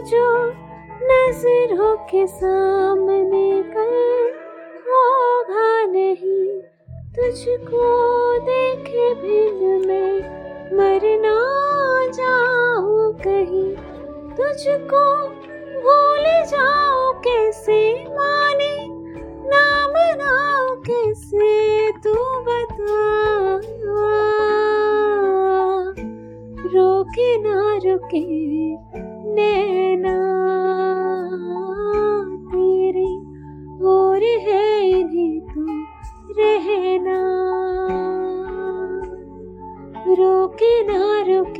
जो नज़रों के सामने कल होगा नहीं। तुझको देखे बिन मैं मरना जाऊँ कहीं। तुझको भूल जाओ कैसे माने ना मनाओ कैसे तू बता रोके ना, रुके ने रोके ना रोके